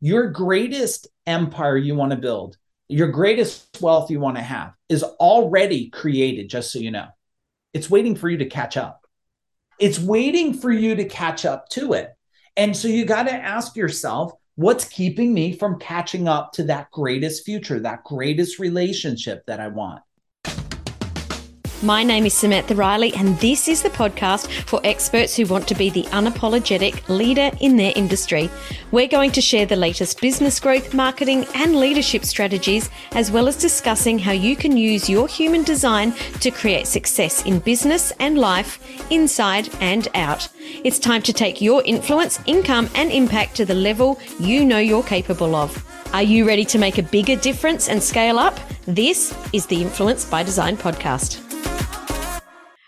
your greatest empire you want to build, your greatest wealth you want to have is already created, just so you know. It's waiting for you to catch up. It's waiting for you to catch up to it. And so you got to ask yourself, what's keeping me from catching up to that greatest future, that greatest relationship that I want? My name is Samantha Riley, and this is the podcast for experts who want to be the unapologetic leader in their industry. We're going to share the latest business growth, marketing, and leadership strategies, as well as discussing how you can use your human design to create success in business and life, inside and out. It's time to take your influence, income, and impact to the level you know you're capable of. Are you ready to make a bigger difference and scale up? This is the Influence by Design podcast.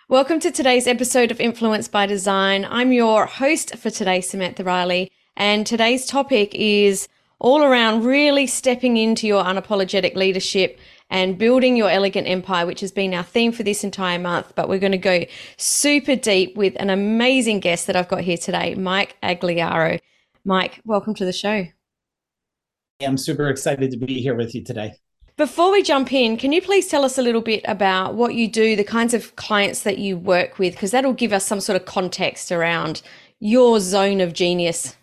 Welcome to today's episode of Influence by Design. I'm your host for today, Samantha Riley, and today's topic is all around really stepping into your unapologetic leadership and building your elegant empire, which has been our theme for this entire month. But we're going to go super deep with an amazing guest that I've got here today, Mike Agugliaro. Mike, welcome to the show. I'm super excited to be here with you today. Before we jump in, can you please tell us a little bit about what you do, the kinds of clients that you work with? Because that'll give us some sort of context around your zone of genius.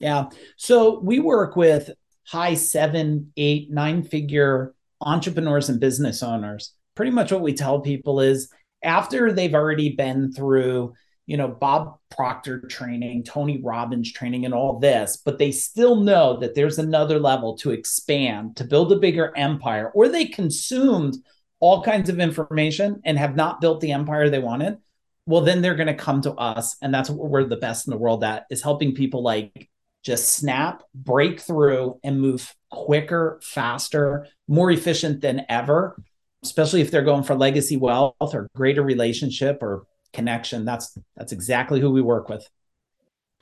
Yeah. So we work with high seven, eight, nine figure entrepreneurs and business owners. Pretty much what we tell people is after they've already been through you know, Bob Proctor training, Tony Robbins training, and all this, but they still know that there's another level to expand, to build a bigger empire, or they consumed all kinds of information and have not built the empire they wanted. Well, then they're going to come to us. And that's what we're the best in the world at is helping people like just snap, break through, and move quicker, faster, more efficient than ever, especially if they're going for legacy wealth or greater relationship or connection. That's that's exactly who we work with.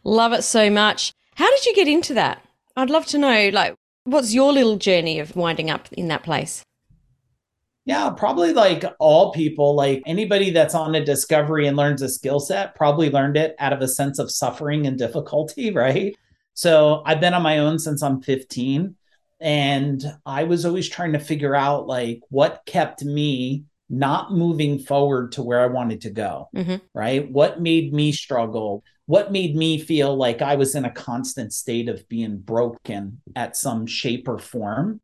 Love it so much. How did you get into that? I'd love to know like what's your little journey of winding up in that place? Yeah, probably like all people, like anybody that's on a discovery and learns a skill set, probably learned it out of a sense of suffering and difficulty, right? So I've been on my own since I'm 15. And I was always trying to figure out like what kept me not moving forward to where I wanted to go, mm-hmm. right? What made me struggle? What made me feel like I was in a constant state of being broken at some shape or form?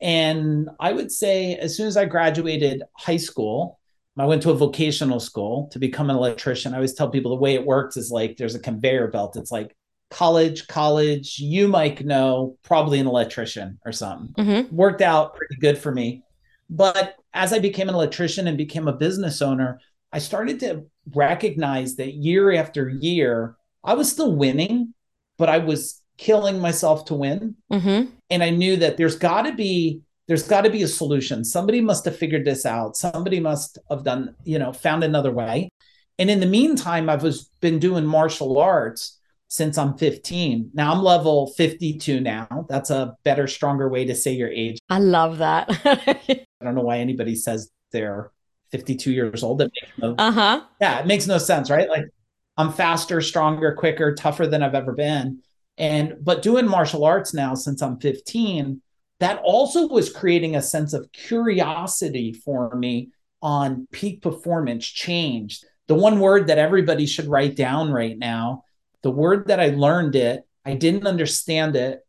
And I would say, as soon as I graduated high school, I went to a vocational school to become an electrician. I always tell people the way it works is like there's a conveyor belt. It's like college, college, you might know, probably an electrician or something. Mm-hmm. Worked out pretty good for me. But as I became an electrician and became a business owner, I started to recognize that year after year, I was still winning, but I was killing myself to win. Mm-hmm. And I knew that there's got to be there's got to be a solution. Somebody must have figured this out. Somebody must have done, you know, found another way. And in the meantime, I've was been doing martial arts since I'm 15. Now I'm level 52 now. That's a better, stronger way to say your age. I love that. I don't know why anybody says they're 52 years old. Makes no, uh-huh. Yeah, it makes no sense, right? Like I'm faster, stronger, quicker, tougher than I've ever been. And but doing martial arts now since I'm 15, that also was creating a sense of curiosity for me on peak performance change. The one word that everybody should write down right now the word that I learned it, I didn't understand it.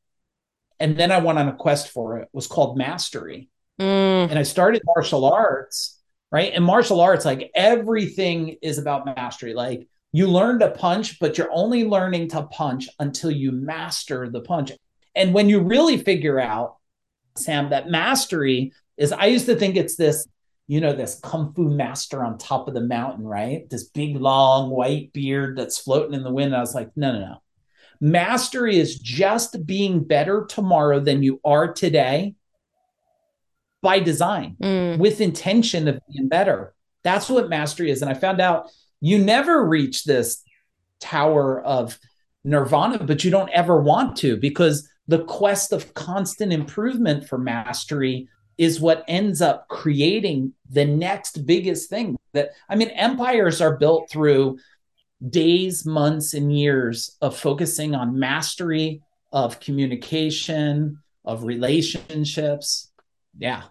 And then I went on a quest for it was called mastery. Mm. And I started martial arts, right? And martial arts, like everything is about mastery. Like you learn to punch, but you're only learning to punch until you master the punch. And when you really figure out, Sam, that mastery is, I used to think it's this you know, this kung fu master on top of the mountain, right? This big, long white beard that's floating in the wind. I was like, no, no, no. Mastery is just being better tomorrow than you are today by design mm. with intention of being better. That's what mastery is. And I found out you never reach this tower of nirvana, but you don't ever want to because the quest of constant improvement for mastery is what ends up creating the next biggest thing that i mean empires are built through days months and years of focusing on mastery of communication, of relationships. Yeah.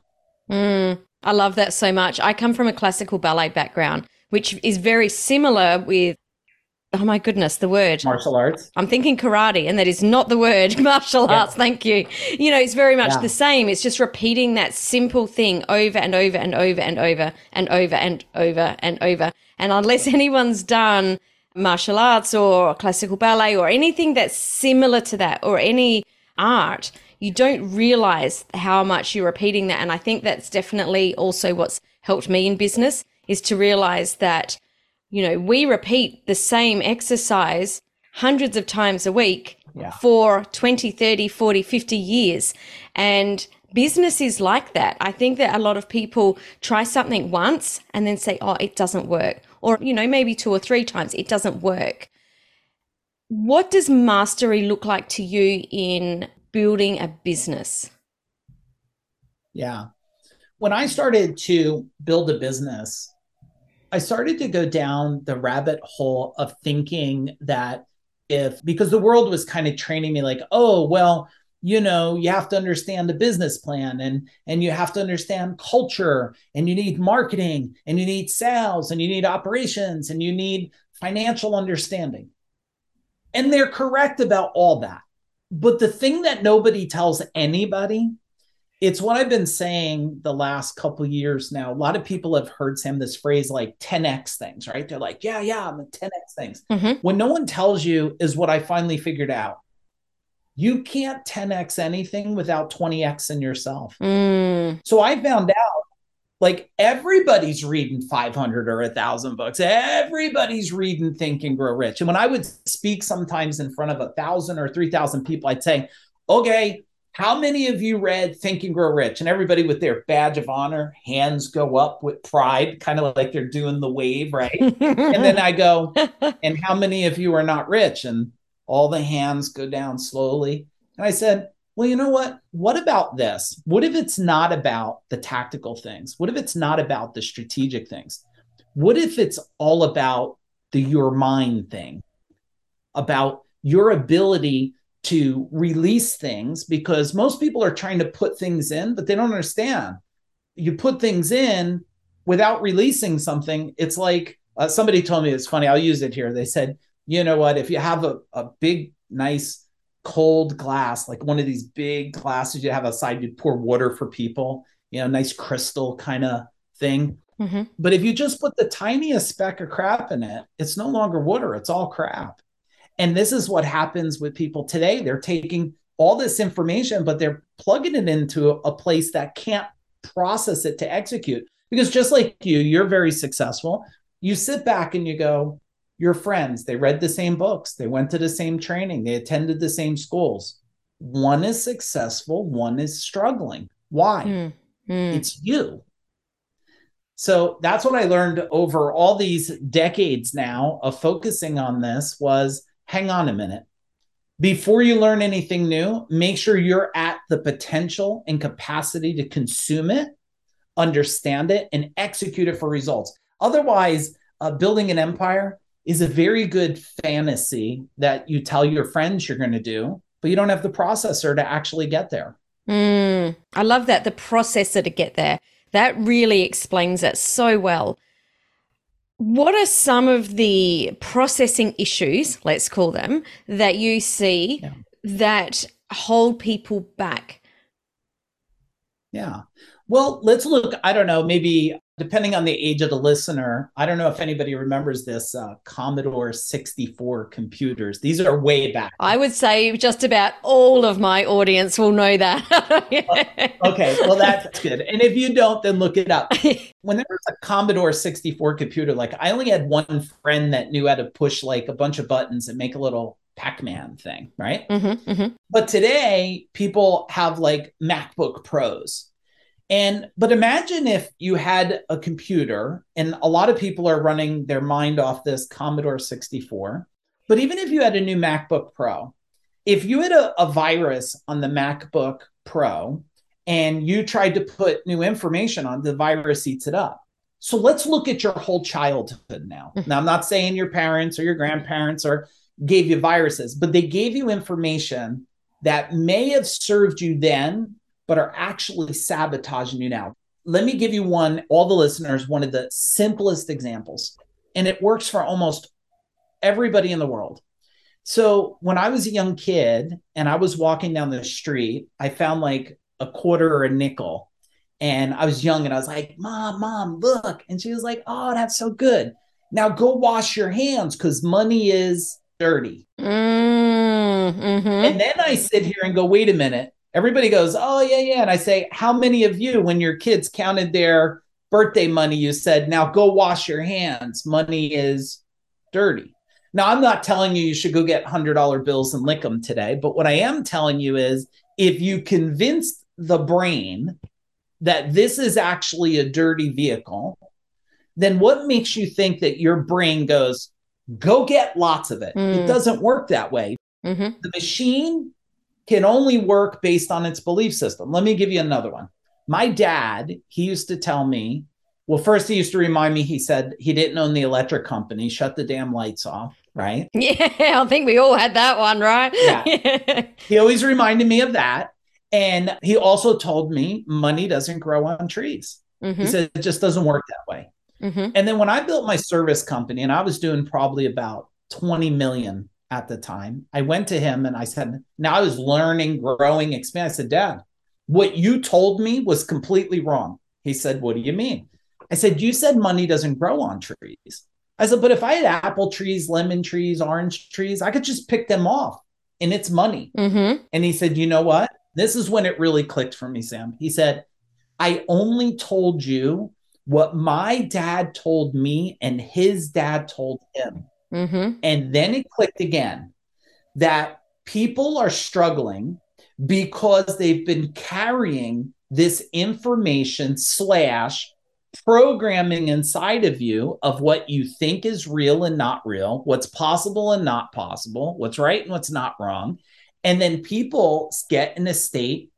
Mm, I love that so much. I come from a classical ballet background, which is very similar with oh my goodness, the word martial arts. I'm thinking karate, and that is not the word martial arts. Thank you. You know, it's very much yeah. the same. It's just repeating that simple thing over and over and over and over and over and over and over. And unless anyone's done martial arts or classical ballet or anything that's similar to that or any art, you don't realize how much you're repeating that. And I think that's definitely also what's helped me in business is to realize that you know, we repeat the same exercise hundreds of times a week yeah. for 20, 30, 40, 50 years. And business is like that. I think that a lot of people try something once and then say, oh, it doesn't work. Or, you know, maybe two or three times, it doesn't work. What does mastery look like to you in building a business? Yeah. When I started to build a business, I started to go down the rabbit hole of thinking that if, because the world was kind of training me like, oh, well, you know you have to understand the business plan and and you have to understand culture and you need marketing and you need sales and you need operations and you need financial understanding and they're correct about all that but the thing that nobody tells anybody it's what I've been saying the last couple years now. A lot of people have heard Sam this phrase like 10x things, right? They're like, yeah, yeah, I'm a 10x things. Mm-hmm. When no one tells you is what I finally figured out. You can't 10x anything without 20x in yourself. Mm. So I found out like everybody's reading 500 or a thousand books. Everybody's reading Think and Grow Rich. And when I would speak sometimes in front of a thousand or 3,000 people, I'd say, okay, how many of you read Think and Grow Rich? And everybody with their badge of honor, hands go up with pride, kind of like they're doing the wave, right? and then I go, and how many of you are not rich? And all the hands go down slowly. And I said, well, you know what? What about this? What if it's not about the tactical things? What if it's not about the strategic things? What if it's all about the your mind thing, about your ability to release things because most people are trying to put things in, but they don't understand. You put things in without releasing something. It's like uh, somebody told me it's funny. I'll use it here. They said, you know what? If you have a, a big, nice, cold glass, like one of these big glasses you have outside, you pour water for people, you know, nice crystal kind of thing. Mm-hmm. But if you just put the tiniest speck of crap in it, it's no longer water, it's all crap. And this is what happens with people today. They're taking all this information, but they're plugging it into a place that can't process it to execute. Because just like you, you're very successful. You sit back and you go, your friends, they read the same books, they went to the same training, they attended the same schools. One is successful, one is struggling. Why? Mm, mm. It's you. So that's what I learned over all these decades now of focusing on this was hang on a minute. Before you learn anything new, make sure you're at the potential and capacity to consume it, understand it, and execute it for results. Otherwise, uh, building an empire is a very good fantasy that you tell your friends you're going to do, but you don't have the processor to actually get there. Mm, I love that the processor to get there. That really explains it so well. What are some of the processing issues, let's call them, that you see yeah. that hold people back? Yeah. Well, let's look. I don't know, maybe depending on the age of the listener, I don't know if anybody remembers this uh, Commodore 64 computers. These are way back. I would say just about all of my audience will know that. okay, well, that's good. And if you don't, then look it up. when there was a Commodore 64 computer, like I only had one friend that knew how to push like a bunch of buttons and make a little Pac-Man thing, right? Mm-hmm, mm-hmm. But today, people have like MacBook Pros and but imagine if you had a computer, and a lot of people are running their mind off this Commodore 64. But even if you had a new MacBook Pro, if you had a, a virus on the MacBook Pro and you tried to put new information on, the virus eats it up. So let's look at your whole childhood now. Now, I'm not saying your parents or your grandparents or gave you viruses, but they gave you information that may have served you then, but are actually sabotaging you now. Let me give you one, all the listeners, one of the simplest examples. And it works for almost everybody in the world. So when I was a young kid and I was walking down the street, I found like a quarter or a nickel. And I was young and I was like, Mom, Mom, look. And she was like, Oh, that's so good. Now go wash your hands because money is dirty. Mm-hmm. And then I sit here and go, Wait a minute. Everybody goes, Oh, yeah, yeah. And I say, How many of you, when your kids counted their birthday money, you said, Now go wash your hands? Money is dirty. Now, I'm not telling you you should go get $100 bills and lick them today, but what I am telling you is if you convince the brain that this is actually a dirty vehicle, then what makes you think that your brain goes, go get lots of it? Mm. It doesn't work that way. Mm-hmm. The machine can only work based on its belief system. Let me give you another one. My dad, he used to tell me, well, first he used to remind me, he said he didn't own the electric company, shut the damn lights off, right? Yeah, I think we all had that one, right? Yeah. he always reminded me of that. And he also told me money doesn't grow on trees. Mm-hmm. He said it just doesn't work that way. Mm-hmm. And then when I built my service company and I was doing probably about 20 million at the time, I went to him and I said, Now I was learning, growing, expanding. I said, Dad, what you told me was completely wrong. He said, What do you mean? I said, You said money doesn't grow on trees. I said, But if I had apple trees, lemon trees, orange trees, I could just pick them off and it's money. Mm-hmm. And he said, You know what? This is when it really clicked for me, Sam. He said, I only told you what my dad told me and his dad told him. Mm-hmm. And then it clicked again that people are struggling because they've been carrying this information slash programming inside of you of what you think is real and not real, what's possible and not possible, what's right and what's not wrong. And then people get in a state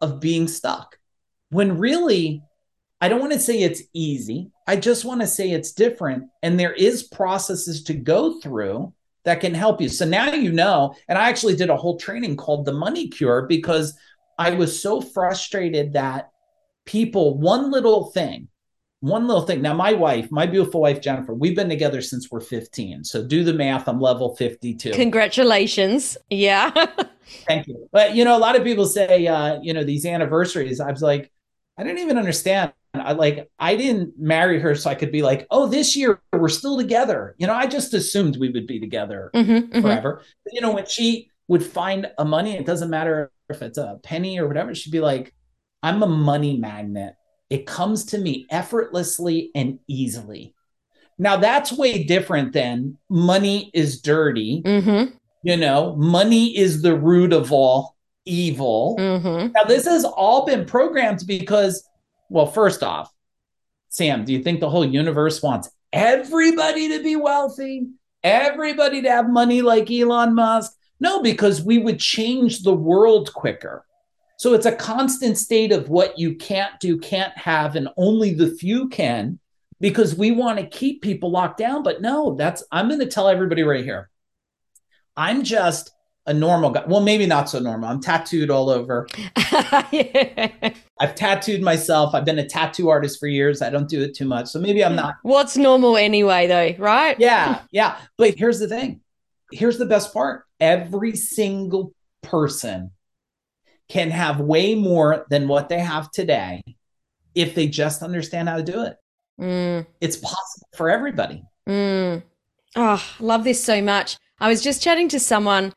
of being stuck when really, I don't want to say it's easy. I just want to say it's different. And there is processes to go through that can help you. So now you know. And I actually did a whole training called the money cure because I was so frustrated that people, one little thing, one little thing. Now, my wife, my beautiful wife, Jennifer, we've been together since we're 15. So do the math. I'm level 52. Congratulations. Yeah. Thank you. But, you know, a lot of people say, uh, you know, these anniversaries, I was like, I didn't even understand. I like, I didn't marry her so I could be like, oh, this year we're still together. You know, I just assumed we would be together mm-hmm, mm-hmm. forever. Mm-hmm. But, you know, when she would find a money, it doesn't matter if it's a penny or whatever, she'd be like, I'm a money magnet it comes to me effortlessly and easily. Now, that's way different than money is dirty. Mm-hmm. You know, money is the root of all evil. Mm-hmm. Now, this has all been programmed because, well, first off, Sam, do you think the whole universe wants everybody to be wealthy? Everybody to have money like Elon Musk? No, because we would change the world quicker. So it's a constant state of what you can't do, can't have, and only the few can because we want to keep people locked down. But no, that's, I'm going to tell everybody right here. I'm just a normal guy. Well, maybe not so normal. I'm tattooed all over. yeah. I've tattooed myself. I've been a tattoo artist for years. I don't do it too much. So maybe I'm not. What's normal anyway, though, right? Yeah. Yeah. But here's the thing here's the best part every single person can have way more than what they have today if they just understand how to do it. Mm. It's possible for everybody. Mm. Oh, love this so much. I was just chatting to someone,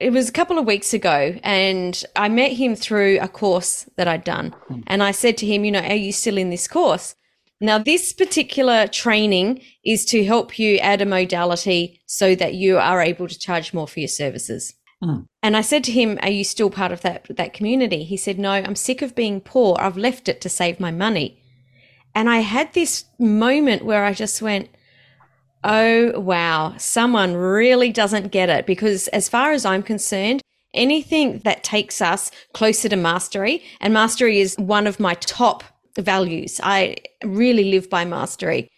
it was a couple of weeks ago, and I met him through a course that I'd done. Mm. And I said to him, You know, are you still in this course? Now, this particular training is to help you add a modality so that you are able to charge more for your services. Mm. And I said to him, Are you still part of that, that community? He said, No, I'm sick of being poor. I've left it to save my money. And I had this moment where I just went, Oh, wow, someone really doesn't get it. Because as far as I'm concerned, anything that takes us closer to mastery, and mastery is one of my top values, I really live by mastery.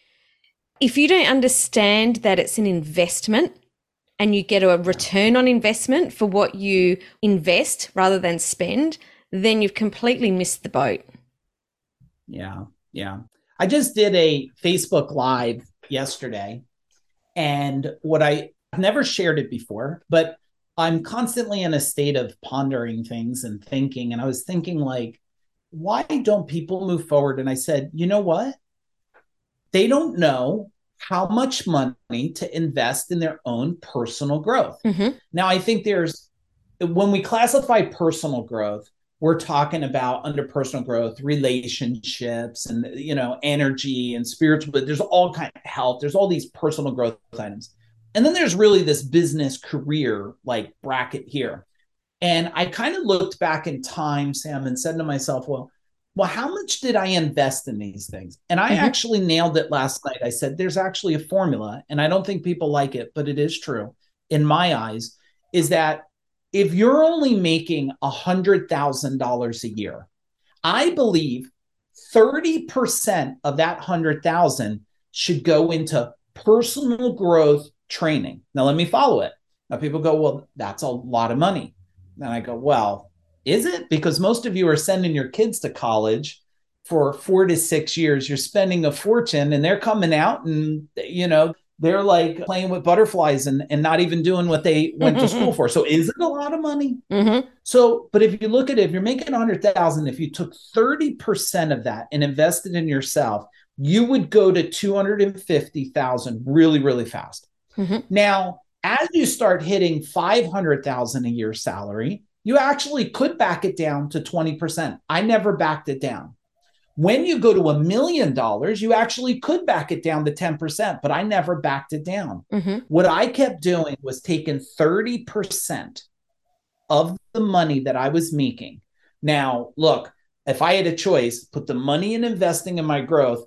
If you don't understand that it's an investment, and you get a return on investment for what you invest rather than spend, then you've completely missed the boat. Yeah. Yeah. I just did a Facebook Live yesterday. And what I I've never shared it before, but I'm constantly in a state of pondering things and thinking. And I was thinking, like, why don't people move forward? And I said, you know what? They don't know how much money to invest in their own personal growth. Mm-hmm. Now, I think there's, when we classify personal growth, we're talking about under personal growth relationships and you know energy and spiritual but there's all kind of health there's all these personal growth items. And then there's really this business career like bracket here. And i kind of looked back in time sam and said to myself well well how much did i invest in these things? And i mm-hmm. actually nailed it last night. I said there's actually a formula and i don't think people like it but it is true in my eyes is that if you're only making $100,000 a year, I believe 30% of that 100,000 should go into personal growth training. Now let me follow it. Now people go, "Well, that's a lot of money." And I go, "Well, is it? Because most of you are sending your kids to college for 4 to 6 years. You're spending a fortune and they're coming out and you know, they're like playing with butterflies and, and not even doing what they went to school for. So is it a lot of money? Mm-hmm. So, but if you look at it, if you're making a hundred thousand, if you took 30% of that and invested in yourself, you would go to 250,000 really, really fast. Mm-hmm. Now, as you start hitting 500,000 a year salary, you actually could back it down to 20%. I never backed it down. When you go to a million dollars, you actually could back it down to 10%, but I never backed it down. Mm-hmm. What I kept doing was taking 30% of the money that I was making. Now, look, if I had a choice, put the money in investing in my growth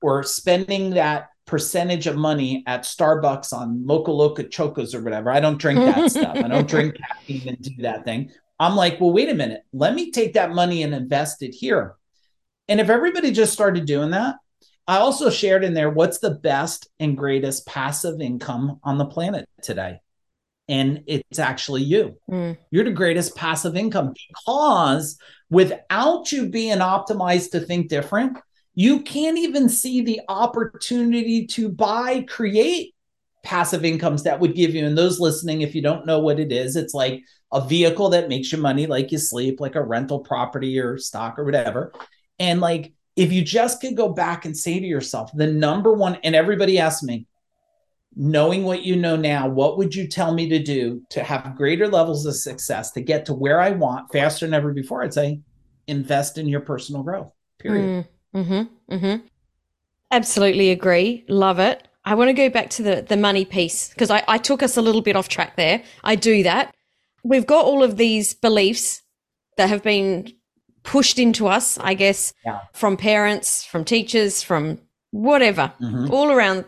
or spending that percentage of money at Starbucks on Mocha Loca Chocos or whatever. I don't drink that stuff. I don't drink caffeine and do that thing. I'm like, well, wait a minute. Let me take that money and invest it here. And if everybody just started doing that, I also shared in there what's the best and greatest passive income on the planet today. And it's actually you. Mm. You're the greatest passive income because without you being optimized to think different, you can't even see the opportunity to buy, create passive incomes that would give you. And those listening, if you don't know what it is, it's like a vehicle that makes you money like you sleep, like a rental property or stock or whatever. And like, if you just could go back and say to yourself, the number one, and everybody asks me, knowing what you know now, what would you tell me to do to have greater levels of success to get to where I want faster than ever before? I'd say invest in your personal growth, period. Mm, mm-hmm, mm-hmm. Absolutely agree. Love it. I want to go back to the, the money piece because I, I took us a little bit off track there. I do that. We've got all of these beliefs that have been pushed into us, I guess, yeah. from parents, from teachers, from whatever, mm-hmm. all around.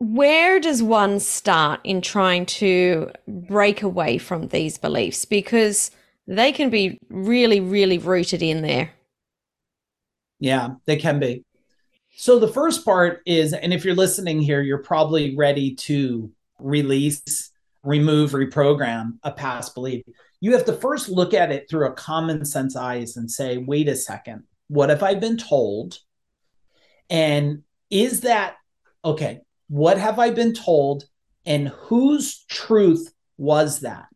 Where does one start in trying to break away from these beliefs? Because they can be really, really rooted in there. Yeah, they can be. So the first part is, and if you're listening here, you're probably ready to release, remove, reprogram a past belief you have to first look at it through a common sense eyes and say, wait a second, what have I been told? And is that okay? What have I been told? And whose truth was that?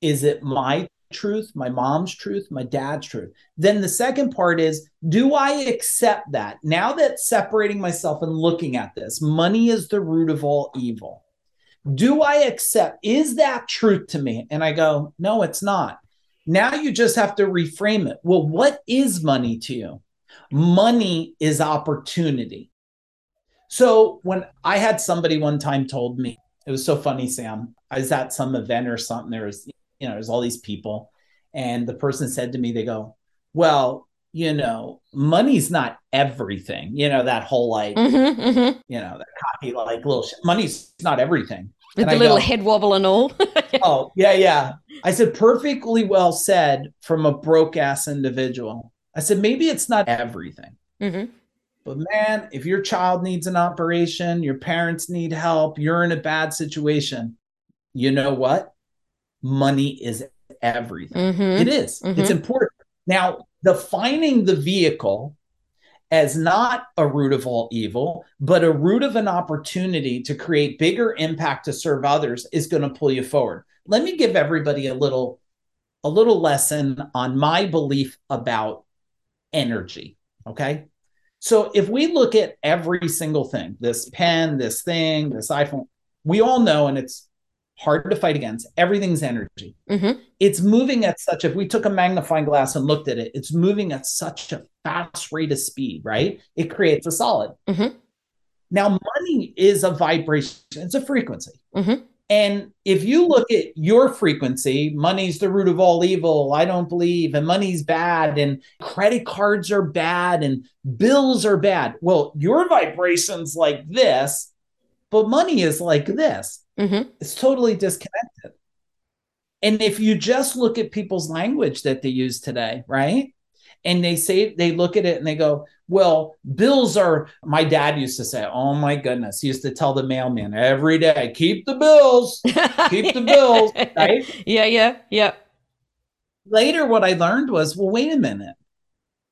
Is it my truth, my mom's truth, my dad's truth? Then the second part is do I accept that? Now that separating myself and looking at this, money is the root of all evil do I accept? Is that truth to me? And I go, no, it's not. Now you just have to reframe it. Well, what is money to you? Money is opportunity. So when I had somebody one time told me, it was so funny, Sam. I was at some event or something. There was, you know, there's all these people. And the person said to me, they go, Well, you know, money's not everything. You know, that whole like, mm-hmm, mm-hmm. you know, that cocky like little sh- money's not everything. With and the I little go, head wobble and all. oh, yeah, yeah. I said, perfectly well said from a broke ass individual. I said, maybe it's not everything. Mm-hmm. But man, if your child needs an operation, your parents need help, you're in a bad situation, you know what? Money is everything. Mm-hmm. It is. Mm-hmm. It's important. Now, defining the vehicle as not a root of all evil, but a root of an opportunity to create bigger impact to serve others is going to pull you forward. Let me give everybody a little a little lesson on my belief about energy, okay? So if we look at every single thing, this pen, this thing, this iPhone, we all know and it's hard to fight against. Everything's energy. Mm-hmm. It's moving at such, if we took a magnifying glass and looked at it, it's moving at such a fast rate of speed, right? It creates a solid. Mm-hmm. Now, money is a vibration, it's a frequency. Mm-hmm. And if you look at your frequency, money's the root of all evil. I don't believe, and money's bad, and credit cards are bad, and bills are bad. Well, your vibration's like this, but money is like this. Mm-hmm. It's totally disconnected. And if you just look at people's language that they use today, right? And they say, they look at it and they go, well, bills are, my dad used to say, oh my goodness, he used to tell the mailman every day, keep the bills, keep the bills, right? Yeah, yeah, yeah. Later, what I learned was, well, wait a minute.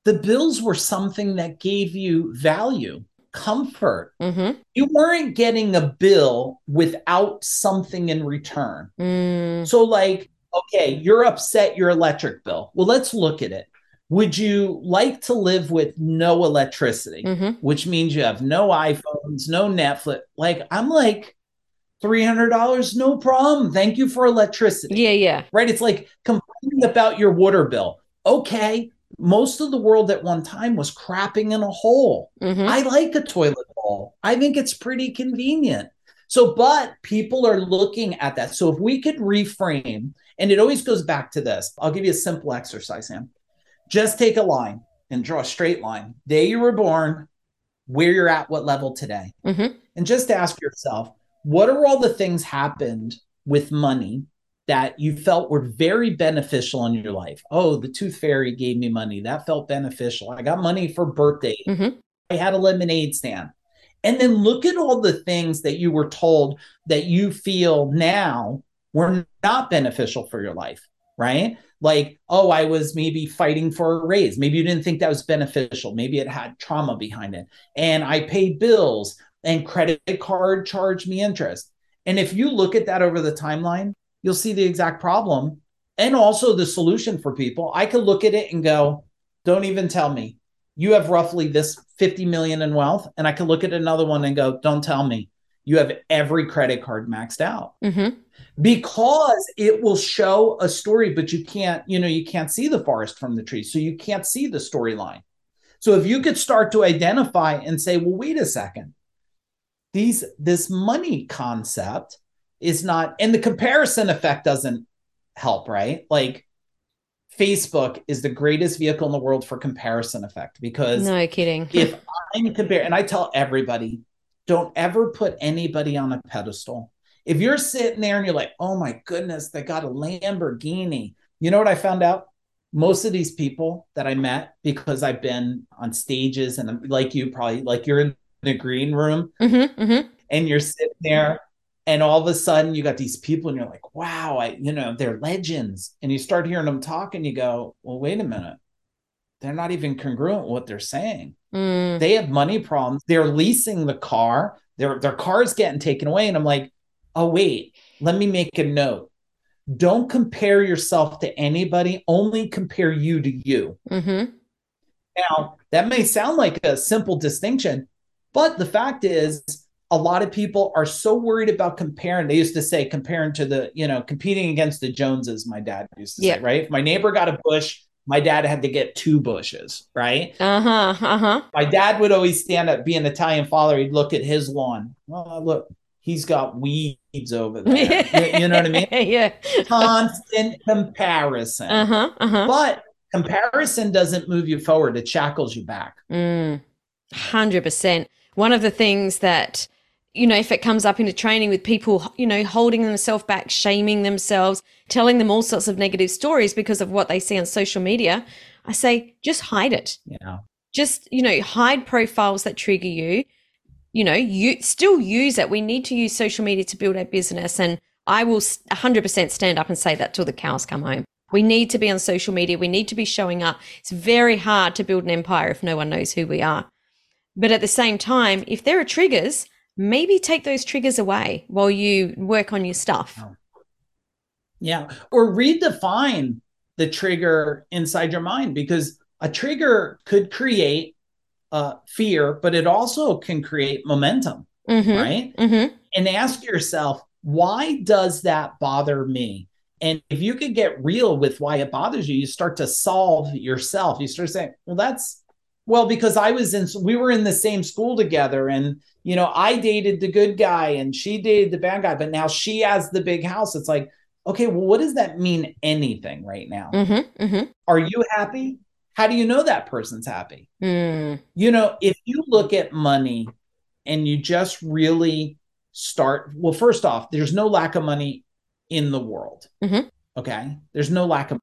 The bills were something that gave you value comfort. Mm-hmm. You weren't getting a bill without something in return. Mm. So, like, okay, you're upset your electric bill. Well, let's look at it. Would you like to live with no electricity, mm-hmm. which means you have no iPhones, no Netflix? Like, I'm like, $300, no problem. Thank you for electricity. Yeah, yeah. Right? It's like complaining about your water bill. Okay, most of the world at one time was crapping in a hole. Mm-hmm. I like a toilet bowl. I think it's pretty convenient. So, but people are looking at that. So, if we could reframe, and it always goes back to this, I'll give you a simple exercise, Sam. Just take a line and draw a straight line. Day you were born, where you're at, what level today. Mm-hmm. And just ask yourself, what are all the things happened with money that you felt were very beneficial in your life. Oh, the tooth fairy gave me money. That felt beneficial. I got money for birthday. Mm-hmm. I had a lemonade stand. And then look at all the things that you were told that you feel now were not beneficial for your life, right? Like, oh, I was maybe fighting for a raise. Maybe you didn't think that was beneficial. Maybe it had trauma behind it. And I paid bills and credit card charged me interest. And if you look at that over the timeline, you'll see the exact problem and also the solution for people. I could look at it and go, don't even tell me. You have roughly this 50 million in wealth. And I could look at another one and go, don't tell me. You have every credit card maxed out. Mm-hmm. Because it will show a story, but you can't, you know, you can't see the forest from the tree. So you can't see the storyline. So if you could start to identify and say, well, wait a second, these this money concept is not and the comparison effect doesn't help right? Like facebook is the greatest vehicle in the world for comparison effect because no kidding. if i'm comparing and i tell everybody don't ever put anybody on a pedestal. If you're sitting there and you're like oh my goodness they got a lamborghini. You know what i found out? Most of these people that i met because i've been on stages and I'm, like you probably like you're in the green room mm-hmm, mm-hmm. and you're sitting there and all of a sudden you got these people and you're like wow i you know they're legends. And you start hearing them talk and you go well wait a minute. They're not even congruent with what they're saying. Mm. they have money problems. They're leasing the car. Their their car's getting taken away. And i'm like oh wait. Let me make a note. Don't compare yourself to anybody. Only compare you to you. Mm-hmm. now that may sound like a simple distinction but the fact is a lot of people are so worried about comparing. They used to say comparing to the, you know, competing against the Joneses, my dad used to yeah. say, right? If my neighbor got a bush, my dad had to get two bushes, right? Uh-huh. Uh-huh. My dad would always stand up, be an Italian father, he'd look at his lawn. Oh, look, he's got weeds over there. you, you, know what I mean? yeah. Constant comparison. Uh-huh. Uh-huh. But comparison doesn't move you forward, it shackles you back. Mm, 100%. One of the things that you know, if it comes up into training with people, you know, holding themselves back, shaming themselves, telling them all sorts of negative stories because of what they see on social media, I say just hide it. Yeah. Just, you know, hide profiles that trigger you. You know, you still use it. We need to use social media to build our business. And I will 100% stand up and say that till the cows come home. We need to be on social media. We need to be showing up. It's very hard to build an empire if no one knows who we are. But at the same time, if there are triggers, maybe take those triggers away while you work on your stuff. Yeah. Or redefine the trigger inside your mind because a trigger could create uh, fear, but it also can create momentum, mm-hmm. right? Mm-hmm. And ask yourself, why does that bother me? And if you could get real with why it bothers you, you start to solve yourself. You start saying, well, that's well, because I was in, we were in the same school together, and you know, I dated the good guy and she dated the bad guy, but now she has the big house. It's like, okay, well, what does that mean? Anything right now? Mm-hmm, mm-hmm. Are you happy? How do you know that person's happy? Mm. You know, if you look at money and you just really start, well, first off, there's no lack of money in the world. Mm-hmm. Okay. There's no lack of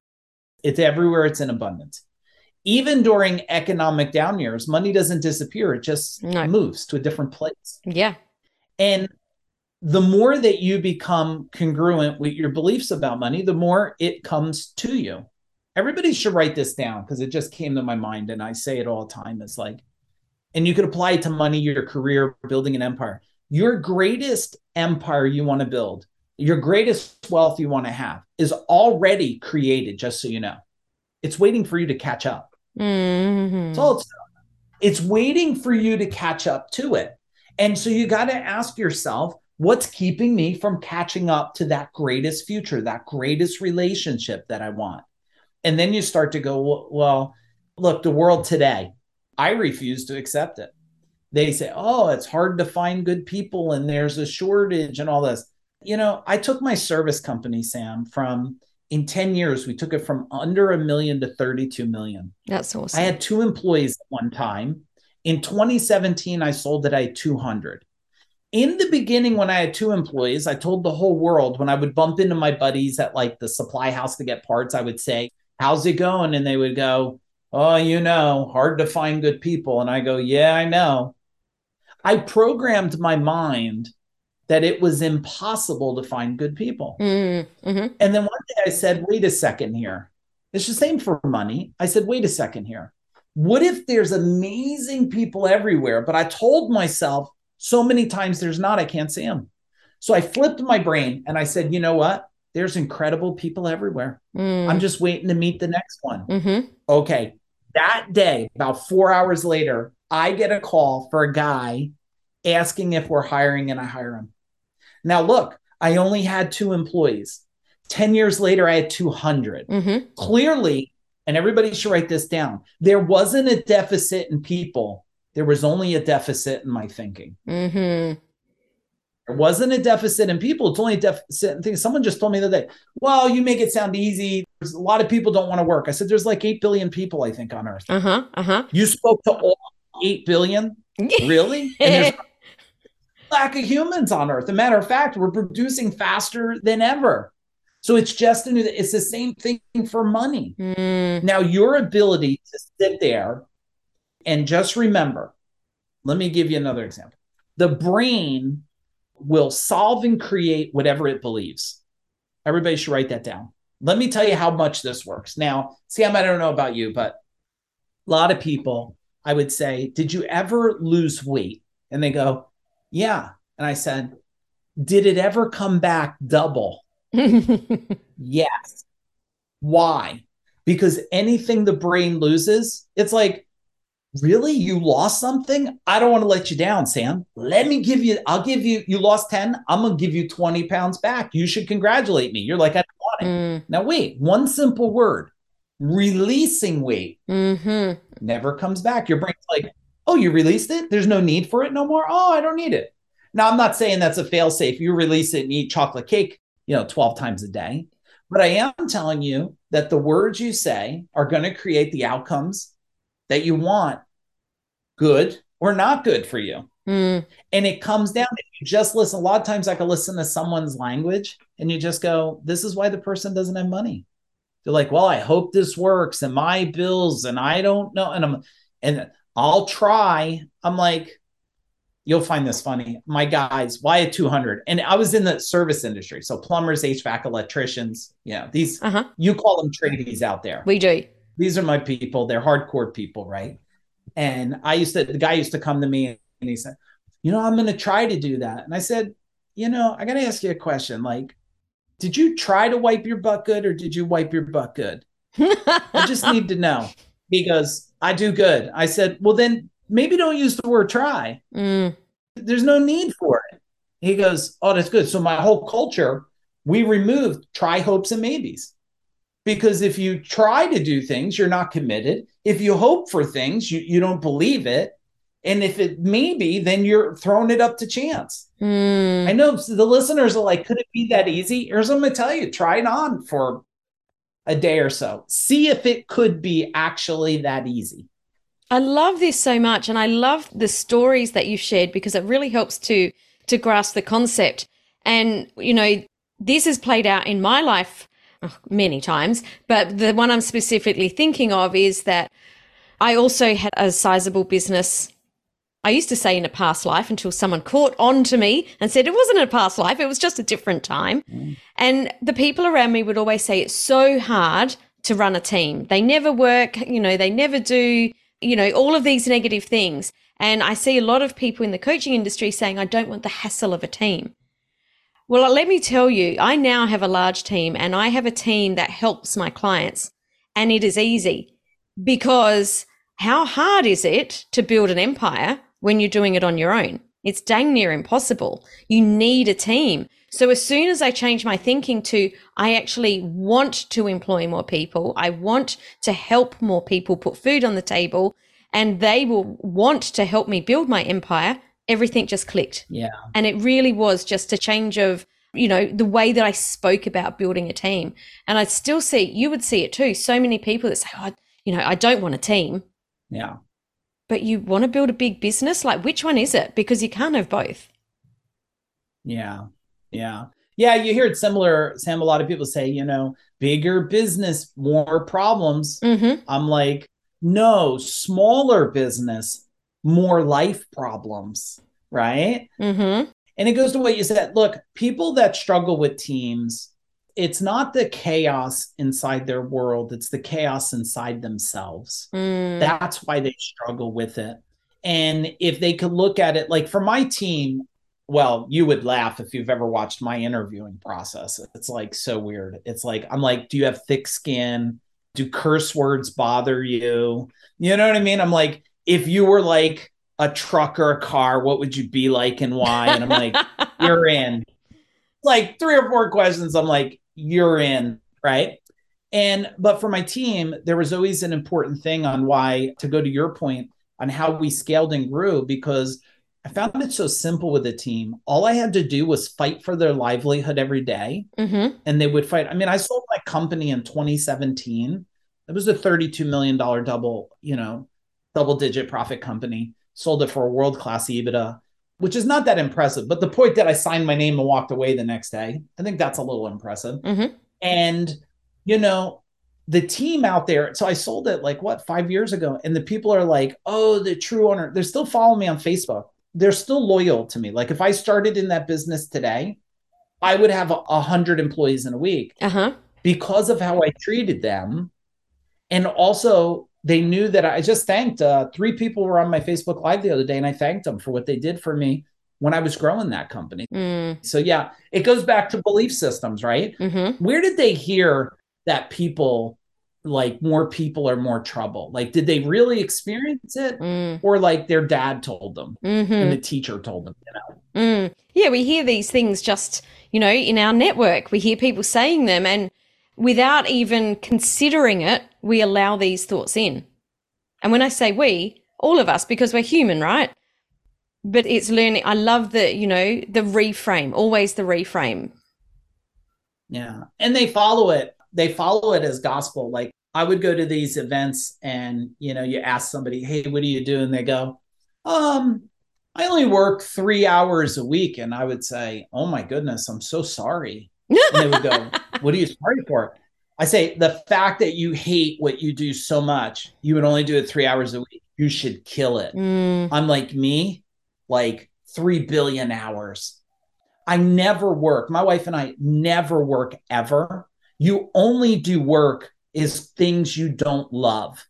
it's everywhere, it's in abundance. Even during economic down years, money doesn't disappear, it just no. moves to a different place. Yeah. And the more that you become congruent with your beliefs about money, the more it comes to you. Everybody should write this down because it just came to my mind and I say it all the time. It's like, and you could apply it to money, your career, building an empire. Your greatest empire you want to build your greatest wealth you want to have is already created, just so you know. It's waiting for you to catch up. Mm-hmm. All it's, it's waiting for you to catch up to it. And so you got to ask yourself, what's keeping me from catching up to that greatest future, that greatest relationship that I want? And then you start to go, well, look, the world today, I refuse to accept it. They say, oh, it's hard to find good people and there's a shortage and all this you know, I took my service company, Sam, from in 10 years, we took it from under a million to 32 million. That's awesome. I had two employees at one time. In 2017, I sold it, had 200. In the beginning, when I had two employees, I told the whole world when I would bump into my buddies at like the supply house to get parts, I would say, How's it going? And they would go, Oh, you know, hard to find good people. And I go, Yeah, I know. I programmed my mind that it was impossible to find good people. Mm-hmm. mm-hmm. And then one day I said, wait a second here. It's the same for money. I said, wait a second here. What if there's amazing people everywhere, but I told myself so many times there's not, I can't see them. So I flipped my brain and I said, you know what? There's incredible people everywhere. Mm. I'm just waiting to meet the next one. Mm-hmm. Okay. That day, about four hours later, I get a call for a guy asking if we're hiring and I hire him. Now, look, I only had two employees. 10 years later, I had 200. Mm-hmm. Clearly, and everybody should write this down there wasn't a deficit in people, there was only a deficit in my thinking. Mm-hmm. There wasn't a deficit in people. It's only a deficit in things. Someone just told me the other day, well, you make it sound easy. There's a lot of people don't want to work. I said, there's like 8 billion people, I think, on earth. Uh huh. Uh huh. You spoke to all 8 billion? really? Lack of humans on Earth. As a matter of fact, we're producing faster than ever. So it's just new. It's the same thing for money. Mm. Now, your ability to sit there and just remember. Let me give you another example. The brain will solve and create whatever it believes. Everybody should write that down. Let me tell you how much this works. Now, Sam, I don't know about you, but a lot of people, I would say, did you ever lose weight? And they go, yeah. And I said, Did it ever come back double? yes. Why? Because anything the brain loses, it's like, really? You lost something? I don't want to let you down, Sam. Let me give you, I'll give you, you lost 10. I'm going to give you 20 pounds back. You should congratulate me. You're like, I don't want it. Mm. Now, wait, one simple word releasing weight mm-hmm. never comes back. Your brain's like, Oh, you released it? There's no need for it no more? Oh, I don't need it. Now, I'm not saying that's a fail safe. You release it and eat chocolate cake, you know, 12 times a day. But I am telling you that the words you say are going to create the outcomes that you want, good or not good for you. Mm. And it comes down if you just listen. A lot of times I can listen to someone's language and you just go, this is why the person doesn't have money. They're like, well, I hope this works and my bills and I don't know. And I'm, and I'll try. I'm like, you'll find this funny. My guys, why a 200? And I was in the service industry. So plumbers, HVAC, electricians, you know, these, uh-huh. you call them tradies out there. We do. These are my people. They're hardcore people, right? And I used to, the guy used to come to me and he said, you know, I'm going to try to do that. And I said, you know, I got to ask you a question. Like, did you try to wipe your butt good or did you wipe your butt good? I just need to know. He goes, I do good. I said, well, then maybe don't use the word try. Mm. There's no need for it. He goes, Oh, that's good. So my whole culture, we removed try hopes and maybes. Because if you try to do things, you're not committed. If you hope for things, you, you don't believe it. And if it maybe, then you're throwing it up to chance. Mm. I know the listeners are like, could it be that easy? Here's what I'm gonna tell you: try it on for a day or so. See if it could be actually that easy. I love this so much and I love the stories that you've shared because it really helps to to grasp the concept. And you know, this has played out in my life many times, but the one I'm specifically thinking of is that I also had a sizable business I used to say in a past life until someone caught on to me and said it wasn't a past life, it was just a different time. Mm. And the people around me would always say it's so hard to run a team. They never work, you know, they never do you know, all of these negative things. And I see a lot of people in the coaching industry saying, I don't want the hassle of a team. Well, let me tell you, I now have a large team and I have a team that helps my clients. And it is easy because how hard is it to build an empire when you're doing it on your own? It's dang near impossible. You need a team. So as soon as I change my thinking to, I actually want to employ more people, I want to help more people put food on the table, and they will want to help me build my empire, everything just clicked. Yeah. And it really was just a change of, you know, the way that I spoke about building a team. And I still see, you would see it too. So many people that say, oh, you know, I don't want a team. Yeah. But you want to build a big business? Like, which one is it? Because you can't have both. Yeah. Yeah. Yeah, you hear it similar, Sam. A lot of people say, you know, bigger business, more problems. Mm-hmm. I'm like, no, smaller business, more life problems, right? Mm-hmm. And it goes to what you said. Look, people that struggle with teams, it's not the chaos inside their world, it's the chaos inside themselves. Mm. That's why they struggle with it. And if they could look at it like for my team, well, you would laugh if you've ever watched my interviewing process. It's like so weird. It's like, I'm like, do you have thick skin? Do curse words bother you? You know what I mean? I'm like, if you were like a truck or a car, what would you be like and why? And I'm like, you're in. Like three or four questions. I'm like, you're in. Right. And, but for my team, there was always an important thing on why, to go to your point, on how we scaled and grew because I found it so simple with the team. All I had to do was fight for their livelihood every day, mm-hmm. and they would fight. I mean, I sold my company in 2017. It was a $32 million double, you know, double digit profit company. Sold it for a world class EBITDA, which is not that impressive. But the point that I signed my name and walked away the next day, I think that's a little impressive. Mm-hmm. And, you know, the team out there. So I sold it like what, five years ago. And the people are like, oh, the true owner, they're still following me on Facebook they're still loyal to me. Like if I started in that business today, I would have a hundred employees in a week uh-huh. because of how I treated them. And also they knew that I just thanked uh, three people were on my Facebook live the other day and I thanked them for what they did for me when I was growing that company. Mm. So yeah, it goes back to belief systems, right? Mm-hmm. Where did they hear that people like more people are more trouble like did they really experience it mm. or like their dad told them mm-hmm. and the teacher told them you know mm. yeah we hear these things just you know in our network we hear people saying them and without even considering it we allow these thoughts in and when i say we all of us because we're human right but it's learning i love the you know the reframe always the reframe yeah and they follow it they follow it as gospel like I would go to these events and you know you ask somebody, "Hey, what do you do?" and they go, "Um, I only work 3 hours a week." And I would say, "Oh my goodness, I'm so sorry." and they would go, "What are you sorry for?" I say, "The fact that you hate what you do so much, you would only do it 3 hours a week. You should kill it." Mm. I'm like me, like 3 billion hours. I never work. My wife and I never work ever. You only do work is things you don't love.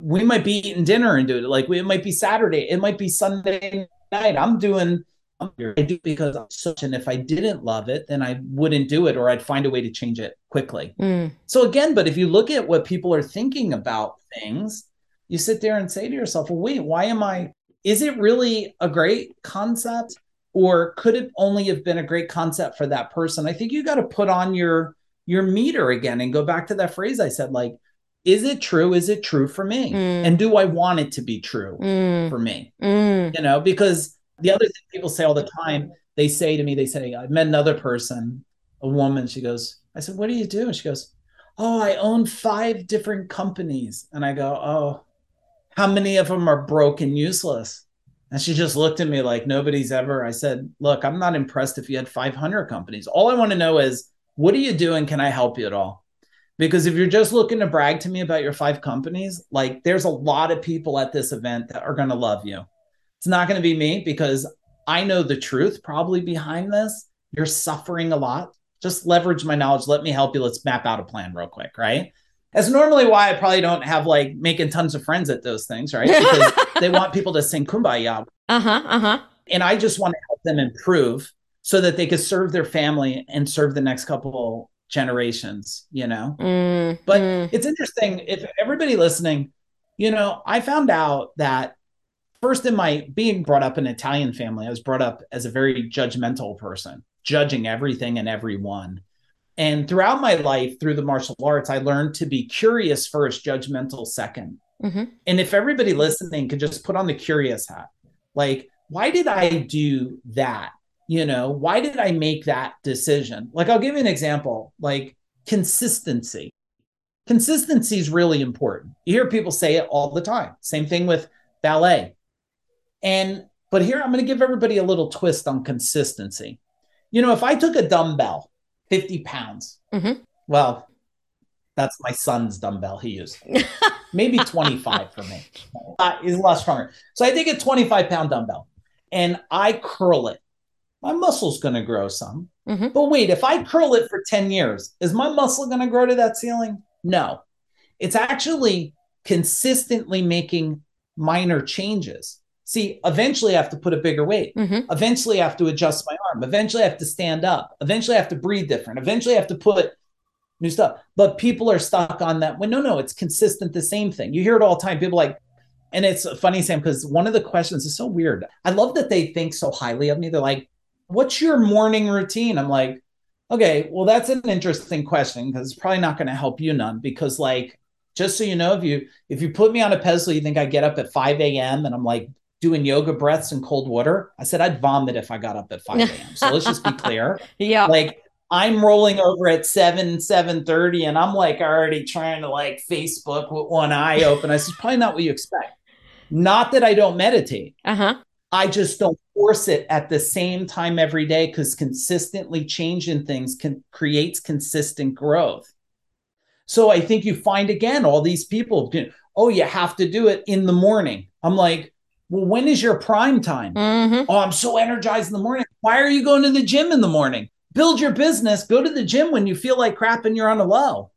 We might be eating dinner and do it. Like we, it might be Saturday, it might be Sunday night. I'm doing I do because I'm such, and if I didn't love it, then I wouldn't do it, or I'd find a way to change it quickly. Mm. So again, but if you look at what people are thinking about things, you sit there and say to yourself, well, wait, why am I? Is it really a great concept? Or could it only have been a great concept for that person? I think you got to put on your your meter again and go back to that phrase I said, like, is it true? Is it true for me? Mm. And do I want it to be true mm. for me? Mm. You know, because the other thing people say all the time, they say to me, they say, I met another person, a woman. She goes, I said, What do you do? And she goes, Oh, I own five different companies. And I go, Oh, how many of them are broke and useless? And she just looked at me like nobody's ever. I said, Look, I'm not impressed if you had 500 companies. All I want to know is, what are you doing? Can I help you at all? Because if you're just looking to brag to me about your five companies, like there's a lot of people at this event that are going to love you. It's not going to be me because I know the truth probably behind this. You're suffering a lot. Just leverage my knowledge. Let me help you. Let's map out a plan real quick, right? That's normally why I probably don't have like making tons of friends at those things, right? Because they want people to sing kumbaya. Uh huh. Uh huh. And I just want to help them improve so that they could serve their family and serve the next couple generations, you know? Mm, but mm. it's interesting if everybody listening, you know, I found out that first in my being brought up in an Italian family, I was brought up as a very judgmental person, judging everything and everyone. And throughout my life, through the martial arts, I learned to be curious first, judgmental 2nd mm-hmm. And if everybody listening could just put on the curious hat, like, why did I do that? You know, why did I make that decision? Like, I'll give you an example like consistency. Consistency is really important. You hear people say it all the time. Same thing with ballet. And but here I'm going to give everybody a little twist on consistency. You know, if I took a dumbbell, 50 pounds, mm-hmm. well, that's my son's dumbbell he used. Maybe 25 for me. Uh, he's a lot stronger. So I take a 25 pound dumbbell and I curl it. My muscle's going to grow some. Mm-hmm. But wait, if I curl it for 10 years, is my muscle going to grow to that ceiling? No. It's actually consistently making minor changes. See, eventually I have to put a bigger weight. Mm-hmm. Eventually I have to adjust my arm. Eventually I have to stand up. Eventually I have to breathe different. Eventually I have to put new stuff. But people are stuck on that. Well, no, no, it's consistent, the same thing. You hear it all the time. People like, and it's funny, Sam, because one of the questions is so weird. I love that they think so highly of me. They're like, what's your morning routine? I'm like, okay, well, that's an interesting question because it's probably not going to help you none because like, just so you know, if you if you put me on a pedestal, you think I get up at 5 a.m. and I'm like doing yoga breaths in cold water, I said I'd vomit if I got up at 5 a.m. So let's just be clear. yeah. Like I'm rolling over at 7, 7:30, and I'm like already trying to like Facebook with one eye open. I said, probably not what you expect. Not that I don't meditate. Uh-huh. I just don't force it at the same time every day because consistently changing things can creates consistent growth. So I think you find again all these people, oh, you have to do it in the morning. I'm like, well, when is your prime time? Mm-hmm. Oh, I'm so energized in the morning. Why are you going to the gym in the morning? Build your business, go to the gym when you feel like crap and you're on a low.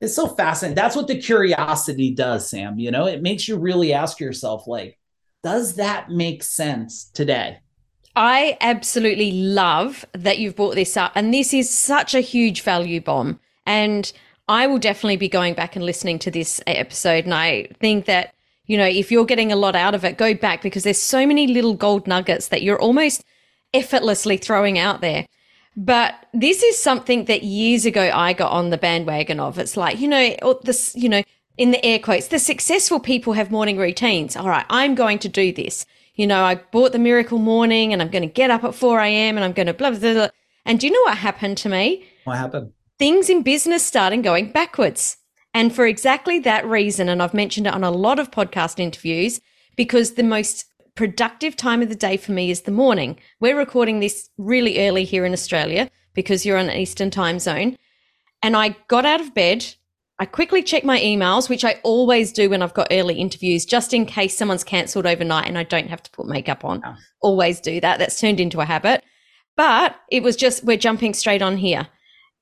It's so fascinating. That's what the curiosity does, Sam. You know, it makes you really ask yourself, like, does that make sense today? I absolutely love that you've brought this up. And this is such a huge value bomb. And I will definitely be going back and listening to this episode. And I think that you know, if you're getting a lot out of it, go back because there's so many little gold nuggets that you're almost effortlessly throwing out there. But this is something that years ago I got on the bandwagon of. It's like, you know, this, you know, in the air quotes, the successful people have morning routines. All right, I'm going to do this. You know, I bought the miracle morning and I'm going to get up at 4 a.m. and I'm going to blah, blah, blah. And do you know what happened to me? What happened? Things in business started going backwards. And for exactly that reason, and I've mentioned it on a lot of podcast interviews, because the most productive time of the day for me is the morning. We're recording this really early here in Australia because you're on an Eastern time zone. And I got out of bed, I quickly check my emails, which I always do when I've got early interviews, just in case someone's cancelled overnight and I don't have to put makeup on. Oh. Always do that. That's turned into a habit. But it was just, we're jumping straight on here.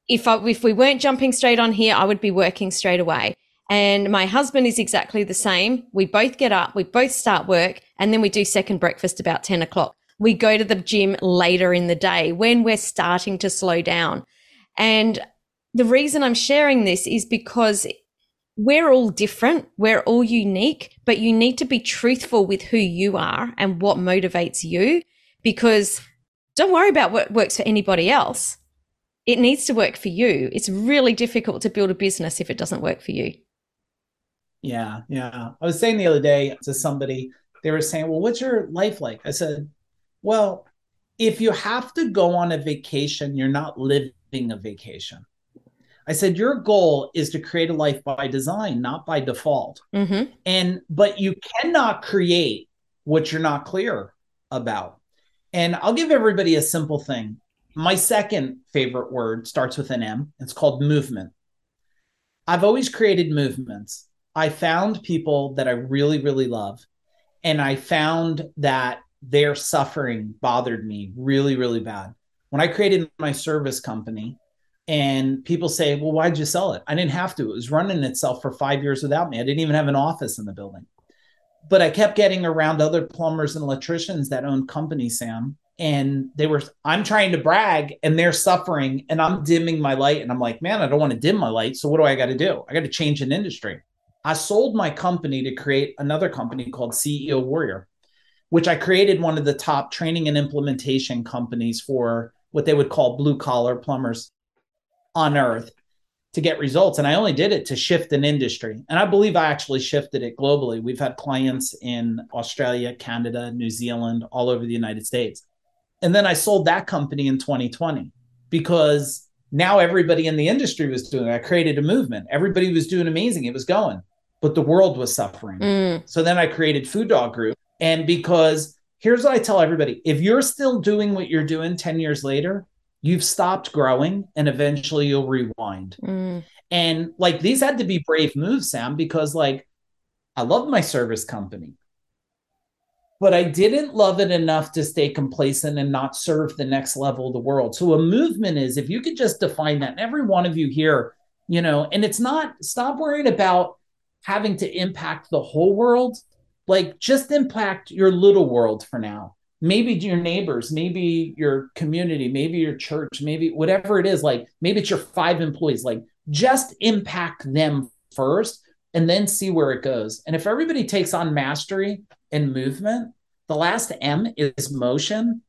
If, I, if we weren't jumping straight on here, I would be working straight away. And my husband is exactly the same. We both get up, we both start work, and then we do second breakfast about 10 o'clock. We go to the gym later in the day when we're starting to slow down. And the reason I'm sharing this is because we're all different, we're all unique, but you need to be truthful with who you are and what motivates you because don't worry about what works for anybody else. It needs to work for you. It's really difficult to build a business if it doesn't work for you. Yeah, yeah. I was saying the other day to somebody, they were saying, Well, what's your life like? I said, Well, if you have to go on a vacation, you're not living a vacation. I said, your goal is to create a life by design, not by default. Mm-hmm. And, but you cannot create what you're not clear about. And I'll give everybody a simple thing. My second favorite word starts with an M. It's called movement. I've always created movements. I found people that I really, really love. And I found that their suffering bothered me really, really bad. When I created my service company, and people say, well, why'd you sell it? I didn't have to. It was running itself for five years without me. I didn't even have an office in the building. But I kept getting around other plumbers and electricians that owned companies, Sam. And they were, I'm trying to brag and they're suffering and I'm dimming my light. And I'm like, man, I don't want to dim my light. So what do I got to do? I got to change an industry. I sold my company to create another company called CEO Warrior, which I created one of the top training and implementation companies for what they would call blue collar plumbers on earth to get results. And I only did it to shift an industry. And I believe I actually shifted it globally. We've had clients in Australia, Canada, New Zealand, all over the United States. And then I sold that company in 2020 because now everybody in the industry was doing it. I created a movement. Everybody was doing amazing. It was going, but the world was suffering. Mm. So then I created Fu Dog Group. And because here's what I tell everybody if you're still doing what you're doing 10 years later, you've stopped growing and eventually you'll rewind. Mm. And like these had to be brave moves, Sam, because like I love my service company, but I didn't love it enough to stay complacent and not serve the next level of the world. So a movement is if you could just define that, and every one of you here, you know, and it's not stop worrying about having to impact the whole world. Like just impact your little world for now maybe your neighbors, maybe your community, maybe your church, maybe whatever it is, like maybe it's your five employees, like just impact them first and then see where it goes. And if everybody takes on mastery and movement, the last M is motion.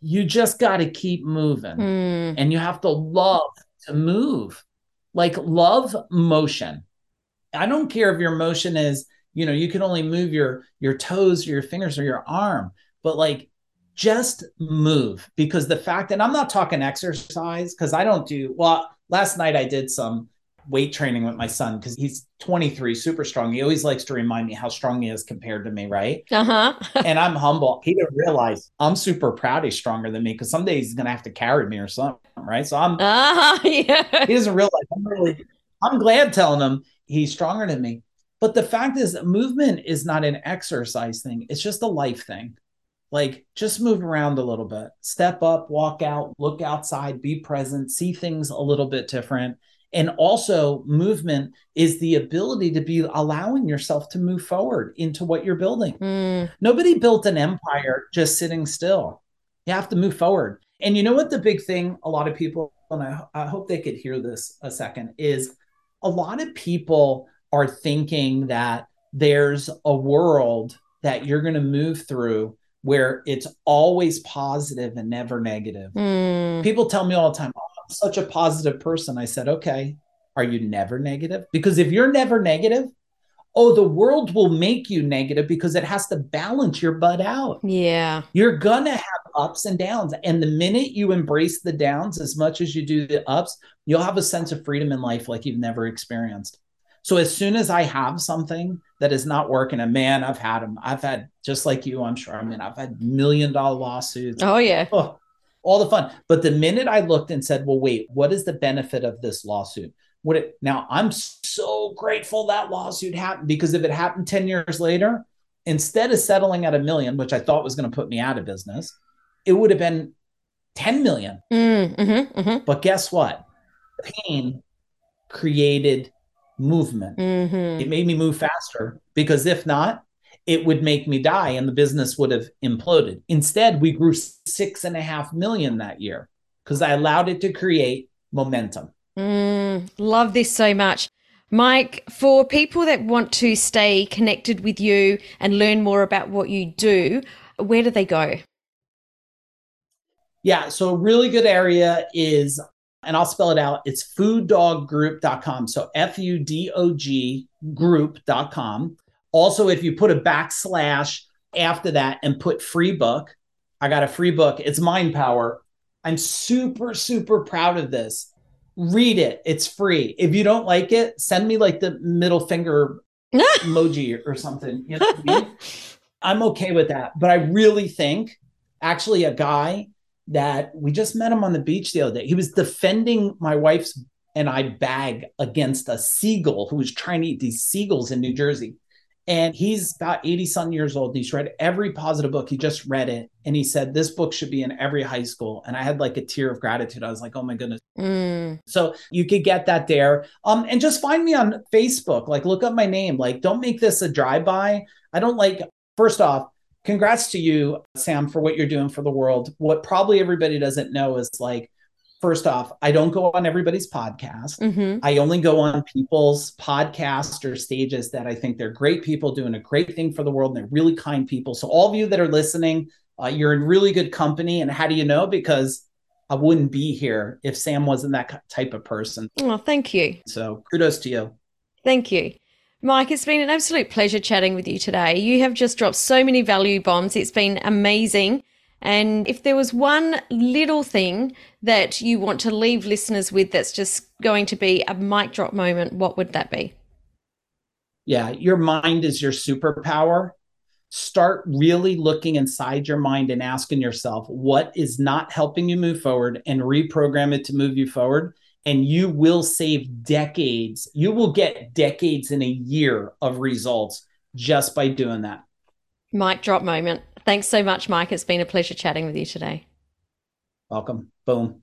You just got to keep moving mm. and you have to love to move. Like love motion. I don't care if your motion is, you know, you can only move your your toes or your fingers or your arm, but like just move because the fact and I'm not talking exercise because I don't do well last night I did some weight training with my son because he's 23 super strong. He always likes to remind me how strong he is compared to me right? Uh-huh. And i'm humble. He didn't realize i'm super proud he's stronger than me because someday he's gonna have to carry me or something right? So i'm uh-huh, yeah. he doesn't realize i'm really i'm glad telling him he's stronger than me. But the fact is movement is not an exercise thing. It's just a life thing. Like just move around a little bit. Step up walk out look outside be present see things a little bit different and also movement is the ability to be allowing yourself to move forward into what you're building mm. nobody built an empire just sitting still you have to move forward and you know what the big thing a lot of people and I, I hope they could hear this a second is a lot of people are thinking that there's a world that you're going to move through where it's always positive and never negative. Mm. People tell me all the time, oh, such a positive person. I said, okay, are you never negative? Because if you're never negative, oh, the world will make you negative because it has to balance your butt out. Yeah. You're going to have ups and downs. And the minute you embrace the downs as much as you do the ups, you'll have a sense of freedom in life like you've never experienced. So as soon as I have something that is not working, and man, I've had them. I've had just like you, I'm sure. I mean, I've had million dollar lawsuits. Oh yeah. Oh, all the fun. But the minute I looked and said, well, wait, what is the benefit of this lawsuit? would it now I'm so grateful that lawsuit happened because if it happened 10 years later, instead of settling at a million, which I thought was going to put me out of business, it would have been 10 million. Mm, mm-hmm, mm-hmm. But guess what? Pain created movement. Mm-hmm. It made me move faster because if not, it would make me die and the business would have imploded. Instead, we grew six and a half million that year because I allowed it to create momentum. Mm, love this so much. Mike, for people that want to stay connected with you and learn more about what you do, where do they go? Yeah, so a really good area is, and I'll spell it out, it's fudoggroup.com. So F U D O G group.com. Also, if you put a backslash after that and put free book, I got a free book. It's Mind Power. I'm super, super proud of this read it. It's free. If you don't like it, send me like the middle finger emoji or something. You know I mean? I'm okay with that. But I really think actually a guy that we just met him on the beach the other day. He was defending my wife's and I bag against a seagull who was trying to eat these seagulls in New Jersey. And he's about 80 some years old. And He's read every positive book. He just read it. And he said, This book should be in every high school. And I had like a tear of gratitude. I was like, Oh my goodness. Mm. So you could get that there. Um, and just find me on Facebook. Like, look up my name. Like, don't make this a drive by. I don't like, first off, congrats to you, Sam, for what you're doing for the world. What probably everybody doesn't know is like, first off, I don't go on everybody's podcast. Mm-hmm. I only go on people's podcast or stages that I think they're great people doing a great thing for the world and they're really kind people. So, all of you that are listening, uh, you're in really good company. And how do you know? Because I wouldn't be here if Sam wasn't that type of person. Oh, thank you. So, kudos to you. Thank you. Mike, it's been an absolute pleasure chatting with you today. You have just dropped so many value bombs. It's been amazing. And if there was one little thing that you want to leave listeners with that's just going to be a mic drop moment, what would that be? Yeah, your mind is your superpower. Start really looking inside your mind and asking yourself what is not helping you move forward and reprogram it to move you forward. And you will save decades. You will get decades in a year of results just by doing that. Mic drop moment. Thanks so much, Mike. It's been a pleasure chatting with you today. Welcome. Boom.